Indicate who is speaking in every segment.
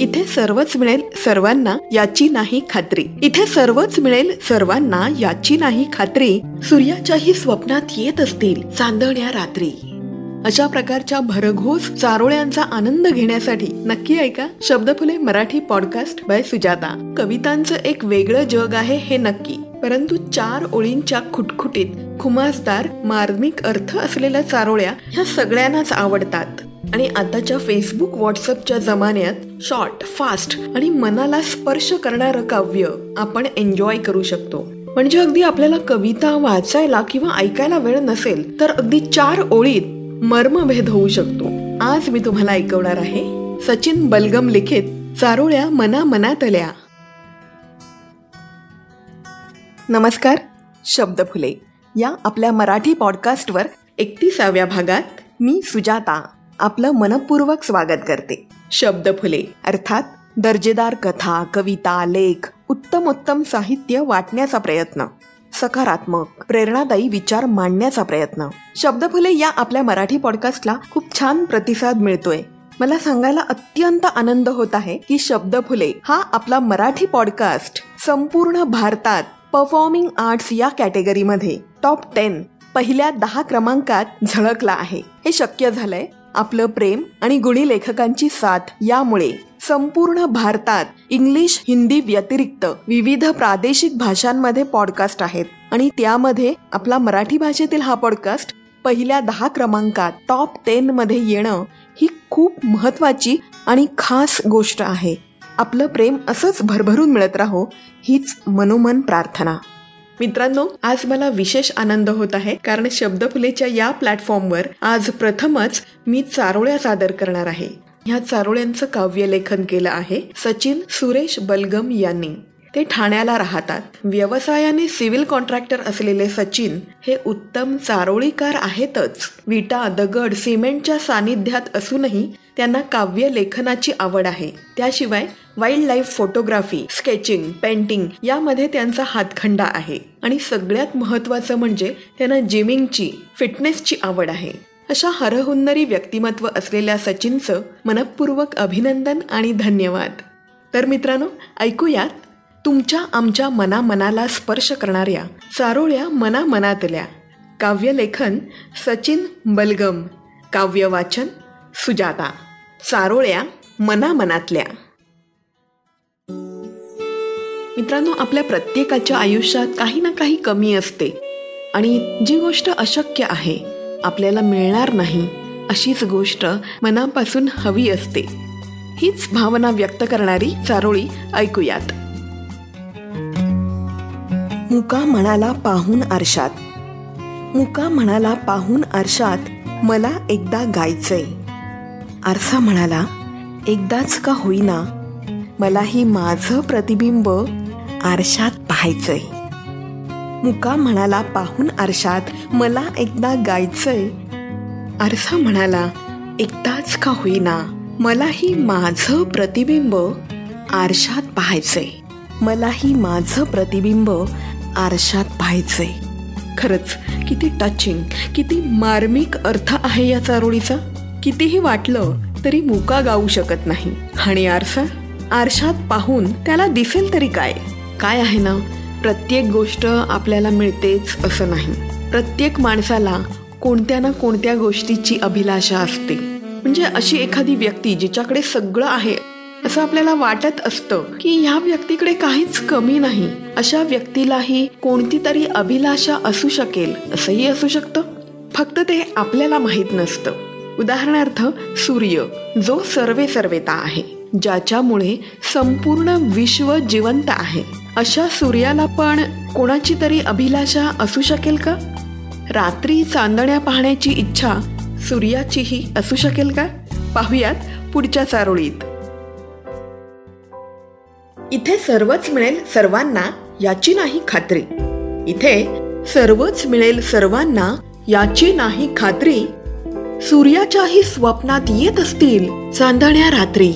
Speaker 1: इथे सर्वच मिळेल सर्वांना याची नाही खात्री. इथे सर्वच मिळेल सर्वांना याची नाही खात्री. सूर्याच्याही स्वप्नात येत असतील चांदण्या रात्री. अशा प्रकारच्या भरघोस चारोळ्यांचा आनंद घेण्यासाठी नक्की ऐका शब्दफुले मराठी पॉडकास्ट बाय सुजाता. कवितांचं एक वेगळं जग आहे हे नक्की. परंतु चार ओळींच्या खुटखुटीत खुमासदार मार्मिक अर्थ असलेल्या चारोळ्या ह्या सगळ्यांनाच आवडतात. आणि आताच्या फेसबुक व्हॉट्सअपच्या जमान्यात शॉर्ट फास्ट आणि मनाला स्पर्श करणारं काव्य आपण एन्जॉय करू शकतो. म्हणजे अगदी आपल्याला कविता वाचायला किंवा ऐकायला वेळ नसेल तर अगदी चार ओळीत मर्मभेद होऊ शकतो. आज मी तुम्हाला ऐकवणार आहे सचिन बलगम लिखित चारोळ्या मना मनातल्या नमस्कार शब्द फुले. या आपल्या मराठी पॉडकास्टवर एकतीसाव्या भागात मी सुजाता. आपलं मनपूर्वक स्वागत करते. शब्द फुले. अर्थात दर्जेदार कथा कविता लेख उत्तम उत्तम साहित्य वाटण्याचा प्रयत्न. सकारात्मक प्रेरणादायी विचार मांडण्याचा प्रयत्न. शब्दफुले या आपल्या मराठी पॉडकास्टला खूप छान प्रतिसाद मिळतोय. मला सांगायला अत्यंत आनंद होत आहे की शब्दफुले हा आपला मराठी पॉडकास्ट संपूर्ण भारतात परफॉर्मिंग आर्ट्स या कॅटेगरीमध्ये टॉप टेन पहिल्या दहा क्रमांकात झळकला आहे. हे शक्य झालंय? आपलं प्रेम आणि गुणी लेखकांची साथ. यामुळे संपूर्ण भारतात इंग्लिश हिंदी व्यतिरिक्त विविध प्रादेशिक भाषांमध्ये पॉडकास्ट आहेत. आणि त्यामध्ये आपला मराठी भाषेतील हा पॉडकास्ट पहिल्या दहा क्रमांकात टॉप टेन मध्ये येणं ही खूप महत्वाची आणि खास गोष्ट आहे. आपलं प्रेम असंच भरभरून मिळत राहो हीच मनोमन प्रार्थना. मित्रांनो आज मला विशेष आनंद होत आहे कारण शब्दफुलेच्या या प्लॅटफॉर्मवर आज प्रथमच मी चारोळ्या सादर करणार आहे. ह्या चारोळ्यांचं काव्य लेखन केलं आहे सचिन सुरेश बलगम यांनी. ते ठाण्याला राहतात. व्यवसायाने सिव्हिल कॉन्ट्रॅक्टर असलेले सचिन हे उत्तम चारोळीकार आहेतच. विटा दगड सिमेंटच्या सानिध्यात असूनही त्यांना काव्य लेखनाची आवड आहे. त्याशिवाय wildlife photography sketching painting यामध्ये त्यांचा हातखंडा आहे. आणि सगळ्यात महत्वाचं म्हणजे त्यांना जिमिंगची फिटनेसची आवड आहे. अशा हरहुन्नरी व्यक्तिमत्व असलेल्या सचिनचं मनपूर्वक अभिनंदन आणि धन्यवाद. तर मित्रांनो ऐकूयात. तुमच्या आमच्या मनामनाला स्पर्श करणाऱ्या चारोळ्या मनामनातल्या काव्यलेखन सचिन बलगम काव्य वाचन सुजाता. चारोळ्या मनामनातल्या. मित्रांनो आपल्या प्रत्येकाच्या आयुष्यात काही ना काही कमी असते. आणि जी गोष्ट अशक्य आहे आपल्याला मिळणार नाही अशीच गोष्ट मनापासून हवी असते. हीच भावना व्यक्त करणारी चारोळी ऐकूयात. मुका म्हणाला पाहून आरशात. मुका म्हणाला पाहून आरशात मला एकदा गायचंय. आरसा म्हणाला एकदाच का होईना? मलाही माझं प्रतिबिंब आरशात पाहायचंय. मुका म्हणाला पाहून आरशात मला एकदा गायचंय. आरसा म्हणाला एकदाच का होईना मलाही माझं प्रतिबिंब आरशात पाहायचंय. मलाही माझं प्रतिबिंब आरशात पाहायचंय. खरंच किती टचिंग किती मार्मिक अर्थ आहे या चारोळीचा. कितीही वाटलं तरी मुका गाऊ शकत नाही. आणि आरसा आरशात पाहून त्याला दिसेल तरी काय? काय आहे ना प्रत्येक गोष्ट आपल्याला मिळतेच असं नाही. प्रत्येक माणसाला कोणत्या ना कोणत्या गोष्टीची अभिलाषा असते. म्हणजे अशी एखादी व्यक्ती जिच्याकडे सगळं आहे असं आपल्याला वाटत असतं की ह्या व्यक्तीकडे काहीच कमी नाही. अशा व्यक्तीलाही कोणती तरी अभिलाषा असू शकेल असंही असू शकतं. फक्त ते आपल्याला माहीत नसतं. उदाहरणार्थ सूर्य जो सर्वे सर्वेता आहे ज्याच्यामुळे संपूर्ण विश्व जिवंत आहे. अशा सूर्याला पण कोणाची तरी अभिलाषा असू शकेल का? रात्री चांदण्या पाहण्याची इच्छा सूर्याचीही असू शकेल का? पाहुयात पुढच्या चारोळीत. इथे सर्वच मिळेल सर्वांना याची नाही खात्री. इथे सर्वच मिळेल सर्वांना याची नाही खात्री. सूर्याच्याही स्वप्नात येत असतील चांदण्या रात्री.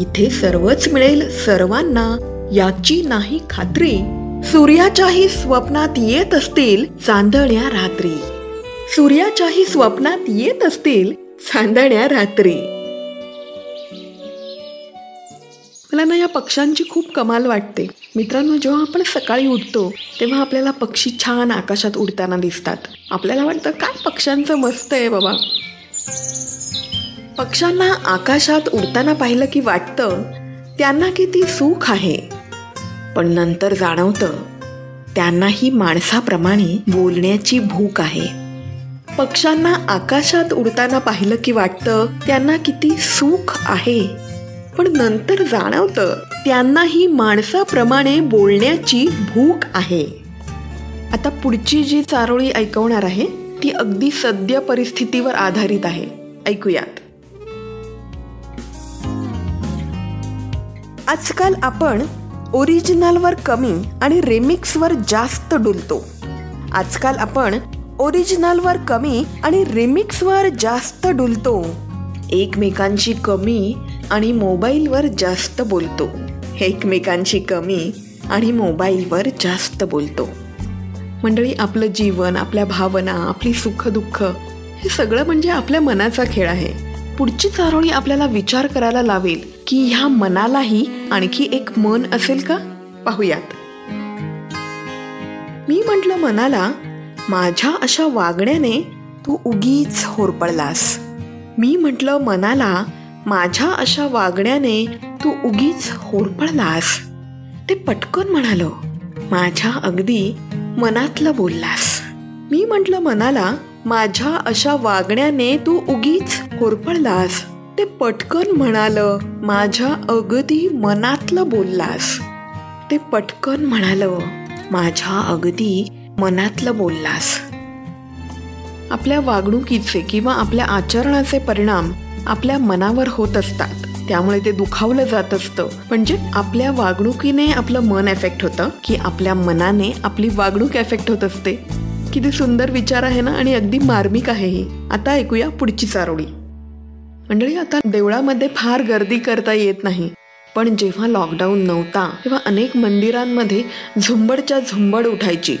Speaker 1: इथे सर्वच मिळेल सर्वांना याची नाही खात्री. सूर्याच्याही स्वप्नात येत असतील चांदण्या रात्री. सूर्याच्याही स्वप्नात येत असतील चांदण्या रात्री. मला ना या पक्ष्यांची खूप कमाल वाटते. मित्रांनो जेव्हा आपण सकाळी उठतो तेव्हा आपल्याला पक्षी छान आकाशात उडताना दिसतात. आपल्याला वाटतं काय पक्ष्यांचं मस्त आहे बाबा. पक्ष्यांना आकाशात उडताना पाहिलं की वाटतं त्यांना किती सुख आहे. पण नंतर जाणवतं त्यांनाही माणसाप्रमाणे बोलण्याची भूक आहे. पक्ष्यांना आकाशात उडताना पाहिलं की वाटतं त्यांना किती सुख आहे. पण नंतर जाणवतं त्यांनाही माणसाप्रमाणे बोलण्याची भूक आहे. आता पुढची जी चारोळी ऐकवणार आहे ती अगदी सद्य परिस्थितीवर आधारित आहे. ऐकूयात. आजकाल आपण ओरिजिनलवर कमी आणि रिमिक्सवर जास्त डुलतो. आजकाल आपण ओरिजिनलवर कमी आणि रिमिक्सवर जास्त डुलतो. एकमेकांची कमी आणि मोबाईलवर जास्त बोलतो. एकमेकांची कमी आणि मोबाईलवर जास्त बोलतो. मंडळी आपलं जीवन आपल्या भावना आपली सुखदुःख हे सगळं म्हणजे आपल्या मनाचा खेळ आहे. पुढची चारोळी आपल्याला विचार करायला लावेल की ह्या मनालाही आणखी एक मन असेल का? पाहूयात. मी म्हटलं मनाला माझ्या अशा वागण्याने तू उगीच होरपळलास. मी म्हटलं मनाला माझ्या अशा वागण्याने तू उगीच होरपळलास. ते पटकन म्हणालो माझ्या अगदी मनातलं बोललास. मी म्हटलं मनाला माझ्या अशा वागण्याने तू उगीच होरपळलास ते पटकन म्हणाल माझ्या अगदी मनातलं बोललास. ते पटकन म्हणाल माझ्या अगदी मनातलं बोललास. आपल्या वागणुकीचे किंवा आपल्या आचरणाचे परिणाम आपल्या मनावर होत असतात. त्यामुळे ते दुखावलं जात असतं. म्हणजे आपल्या वागणुकीने आपलं मन एफेक्ट होतं की आपल्या मनाने आपली वागणूक एफेक्ट होत असते. किती सुंदर विचार आहे ना आणि अगदी मार्मिक आहे ही. आता ऐकूया पुढची चारोळी. मंडळी आता देवळामध्ये फार गर्दी करता येत नाही. पण जेव्हा लॉकडाऊन नव्हता तेव्हा अनेक मंदिरांमध्ये झुंबडच्या झुंबड उठायची.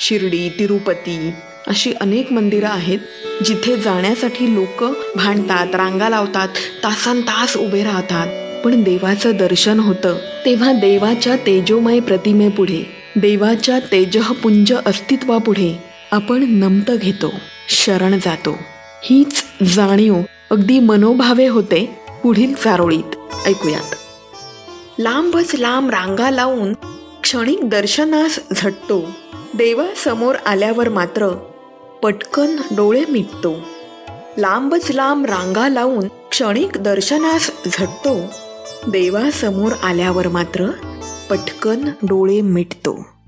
Speaker 1: शिर्डी तिरुपती अशी अनेक मंदिरं आहेत जिथे जाण्यासाठी लोक भांडतात रांगा लावतात तासन तास उभे राहतात. पण देवाचं दर्शन होतं. तेव्हा देवाच्या तेजोमय प्रतिमेपुढे देवाच्या तेजपुंज अस्तित्वापुढे आपण नमत घेतो शरण जातो. हीच जाणीव अगदी मनोभावे होते पुढील चारोळीत. ऐकूयात. लांबच लांब रांगा लावून क्षणिक दर्शनास झटतो. देवासमोर आल्यावर मात्र पटकन डोळे मिटतो. लांबच लांब रांगा लावून क्षणिक दर्शनास झटतो. देवासमोर आल्यावर मात्र पटकन डोळे मिटतो.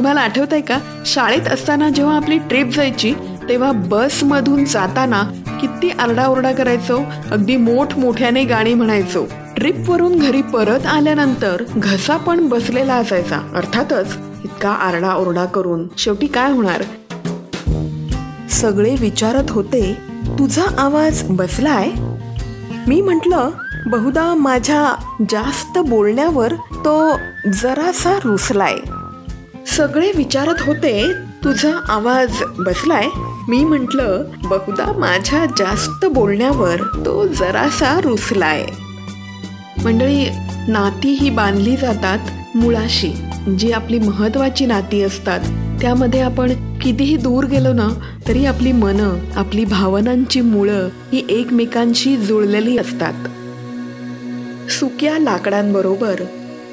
Speaker 1: तुम्हाला आठवत आहे का? शाळेत असताना जेव्हा आपली ट्रिप जायची तेव्हा बसमधून जाताना किती आरडाओरडा करायचो अगदी मोठमोठ्याने गाणी म्हणायचो. ट्रिपवरून घरी परत आल्यानंतर घसा पण बसलेला असायचा. अर्थातच इतका आरडाओरडा करून. शेवटी काय होणार? सगळे विचारत होते तुझा आवाज बसलाय? मी म्हटलं बहुधा माझ्या जास्त बोलण्यावर तो जरासा रुसलाय. सगळे विचारत होते तुझा आवाज बसलाय? मी म्हटलं बहुधा माझ्या जास्त बोलण्यावर तो जरासा रुसलाय. मंडळी नाती ही बांधली जातात मुळाशी. जी आपली महत्वाची नाती असतात त्यामध्ये आपण कितीही दूर गेलो ना तरी आपली मनं आपली भावनांची मुळं ही एकमेकांशी जुळलेली असतात. सुक्या लाकडांबरोबर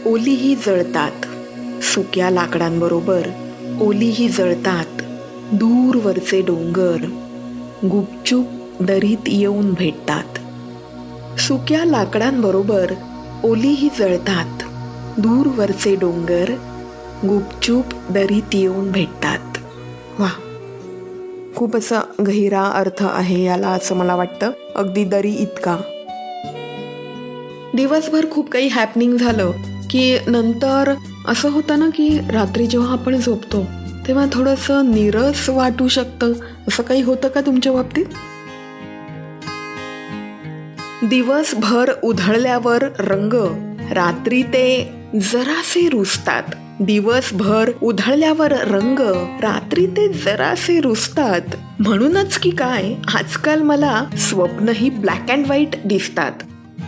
Speaker 1: ओलीही जळतात. सुक्या लाकडांबरोबर ओलीही जळतात. दूरवरचे डोंगर गुपचूप दरीत येऊन भेटतात. सुक्या लाकडांबरोबर ओलीही जळतात. दूरवरचे डोंगर गुपचूप दरीत येऊन भेटतात. वा खूप असा गहिरा अर्थ आहे याला असं मला वाटतं. अगदी दरी इतका. दिवसभर खूप काही हॅपनिंग झालं की नंतर असं होतं ना की रात्री जेव्हा आपण झोपतो तेव्हा थोडंसं निरस वाटू शकतं. असं काही होतं का तुमच्या बाबतीत? दिवसभर उधळल्यावर रंग रात्री ते जरासे रुसतात. दिवसभर उधळल्यावर रंग रात्री ते जरासे रुसतात. म्हणूनच की काय आजकाल मला स्वप्नही ब्लॅक अँड व्हाईट दिसतात.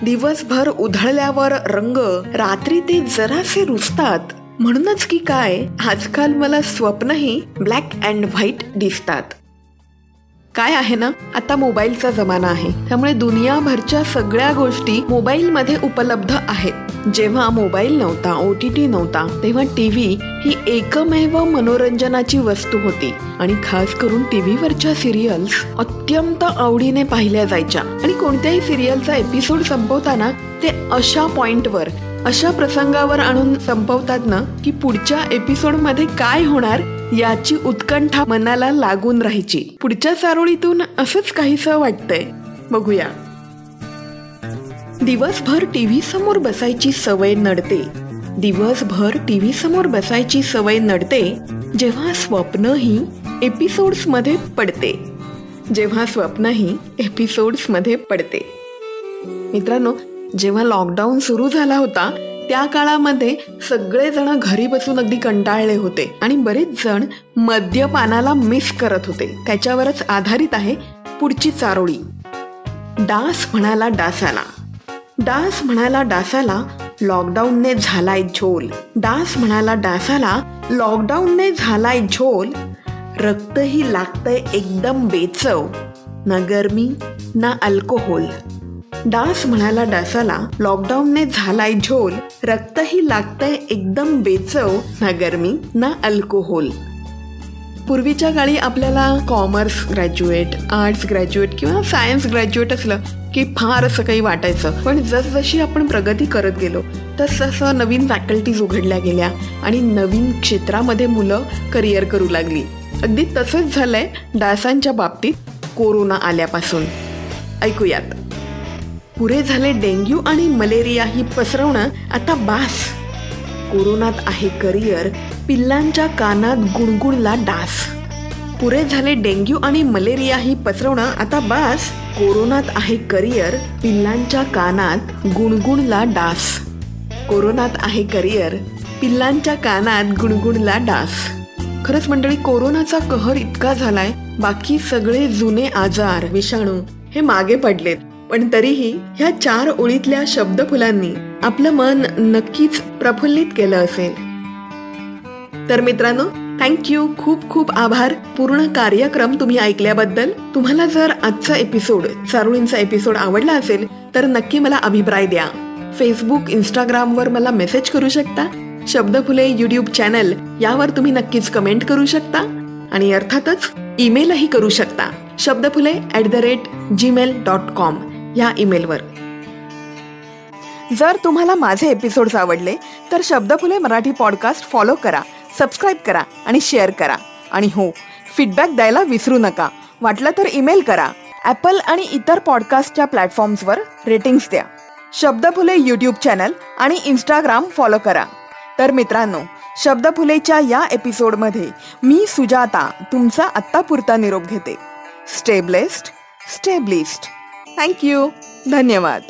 Speaker 1: दिवसभर उधळल्यावर रंग रात्री ते जरासे रुजतात म्हणूनच की काय आजकाल मला स्वप्नही ब्लॅक अँड व्हाईट दिसतात. काय आहे ना आता मोबाईलचा जमाना आहे. त्यामुळे दुनियाभरच्या सगळ्या गोष्टी मोबाईलमध्ये उपलब्ध आहेत. जेव्हा मोबाईल नव्हता ओ टी टी नव्हता तेव्हा टीव्ही ही एकमेव मनोरंजनाची वस्तू होती. आणि खास करून टीव्हीवरच्या सिरियल्स अत्यंत आवडीने पाहिल्या जायच्या. आणि कोणत्याही सिरियलचा एपिसोड संपवताना ते अशा पॉइंटवर अशा प्रसंगावर आणून संपवतात ना की पुढच्या एपिसोडमध्ये काय होणार याची उत्कंठा मनाला लागून राहायची. पुढच्या चारोळीतून असंच काहीसं वाटतंय. बघूया. दिवसभर टीव्ही समोर बसायची सवय नडते. दिवसभर टीव्ही समोर बसायची सवय नडते जेव्हा स्वप्नही एपिसोड्समध्ये पडते. जेव्हा स्वप्नही एपिसोड्समध्ये पडते. मित्रांनो जेव्हा लॉकडाऊन सुरू झाला होता त्या काळामध्ये सगळेजण घरी बसून अगदी कंटाळले होते आणि बरेच जण मद्यपानाला मिस करत होते. त्याच्यावरच आधारित आहे पुढची चारोळी. डास म्हणाला डासाला डास म्हणाला डासाला लॉकडाऊनने झालाय झोल. डास म्हणाला डासाला लॉकडाऊनने झालाय झोल. रक्तही लागतंय एकदम बेचव. ना गरमी ना अल्कोहोल. डास म्हणाला डासाला लॉकडाऊनने झालाय झोल. रक्तही लागतंय एकदम बेचव ना गरमी ना अल्कोहोल. पूर्वीच्या काळी आपल्याला कॉमर्स ग्रॅज्युएट आर्ट्स ग्रॅज्युएट किंवा सायन्स ग्रॅज्युएट असलं की फार असं काही वाटायचं. पण जसजशी आपण प्रगती करत गेलो तस तसं नवीन फॅकल्टीज उघडल्या गेल्या आणि नवीन क्षेत्रामध्ये मुलं करिअर करू लागली. अगदी तसंच झालंय डासांच्या बाबतीत कोरोना आल्यापासून. ऐकूयात. पुरे झाले डेंग्यू आणि मलेरिया ही पसरवणं आता बास. कोरोनात आहे करिअर पिल्लांच्या कानात गुणगुणला डास. पुरे झाले डेंग्यू आणि मलेरिया ही पसरवणं आता बास. कोरोनात आहे करिअर पिल्लांच्या कानात गुणगुणला डास. कोरोनात आहे करिअर पिल्लांच्या कानात गुणगुणला डास. खरंच मंडळी कोरोनाचा कहर इतका झालाय बाकी सगळे जुने आजार विषाणू हे मागे पडलेत. पण तरीही ह्या चार ओळीतल्या शब्दफुलांनी आपलं मन नक्कीच प्रफुल्लित केलं असेल. तर मित्रांनो थँक्यू खूप खूप आभार. पूर्ण कार्यक्रम तुम्ही ऐकल्याबद्दल. तुम्हाला जर आजचा एपिसोड चारुळींचा एपिसोड आवडला असेल तर नक्की मला अभिप्राय द्या. फेसबुक इंस्टाग्रामवर मला मेसेज करू शकता. शब्दफुले युट्यूब चॅनल यावर तुम्ही नक्कीच कमेंट करू शकता. आणि अर्थातच ईमेलही करू शकता. Shabdphule at the rate Gmail dot com या ईमेलवर. जर तुम्हाला माझे एपिसोड्स आवडले तर शब्दफुले मराठी पॉडकास्ट फॉलो करा सबस्क्राईब करा आणि शेअर करा. आणि हो फीडबॅक द्यायला विसरू नका. वाटलं तर ईमेल करा. ॲपल आणि इतर पॉडकास्टच्या प्लॅटफॉर्म्सवर रेटिंग्स द्या. शब्दफुले यूट्यूब चॅनल आणि इंस्टाग्राम फॉलो करा. तर मित्रांनो शब्दफुलेच्या या एपिसोडमध्ये मी सुजाता तुमचा आत्तापुरता निरोप घेते. स्टेबलेस्ट स्टेबलिस्ट थँक्यू धन्यवाद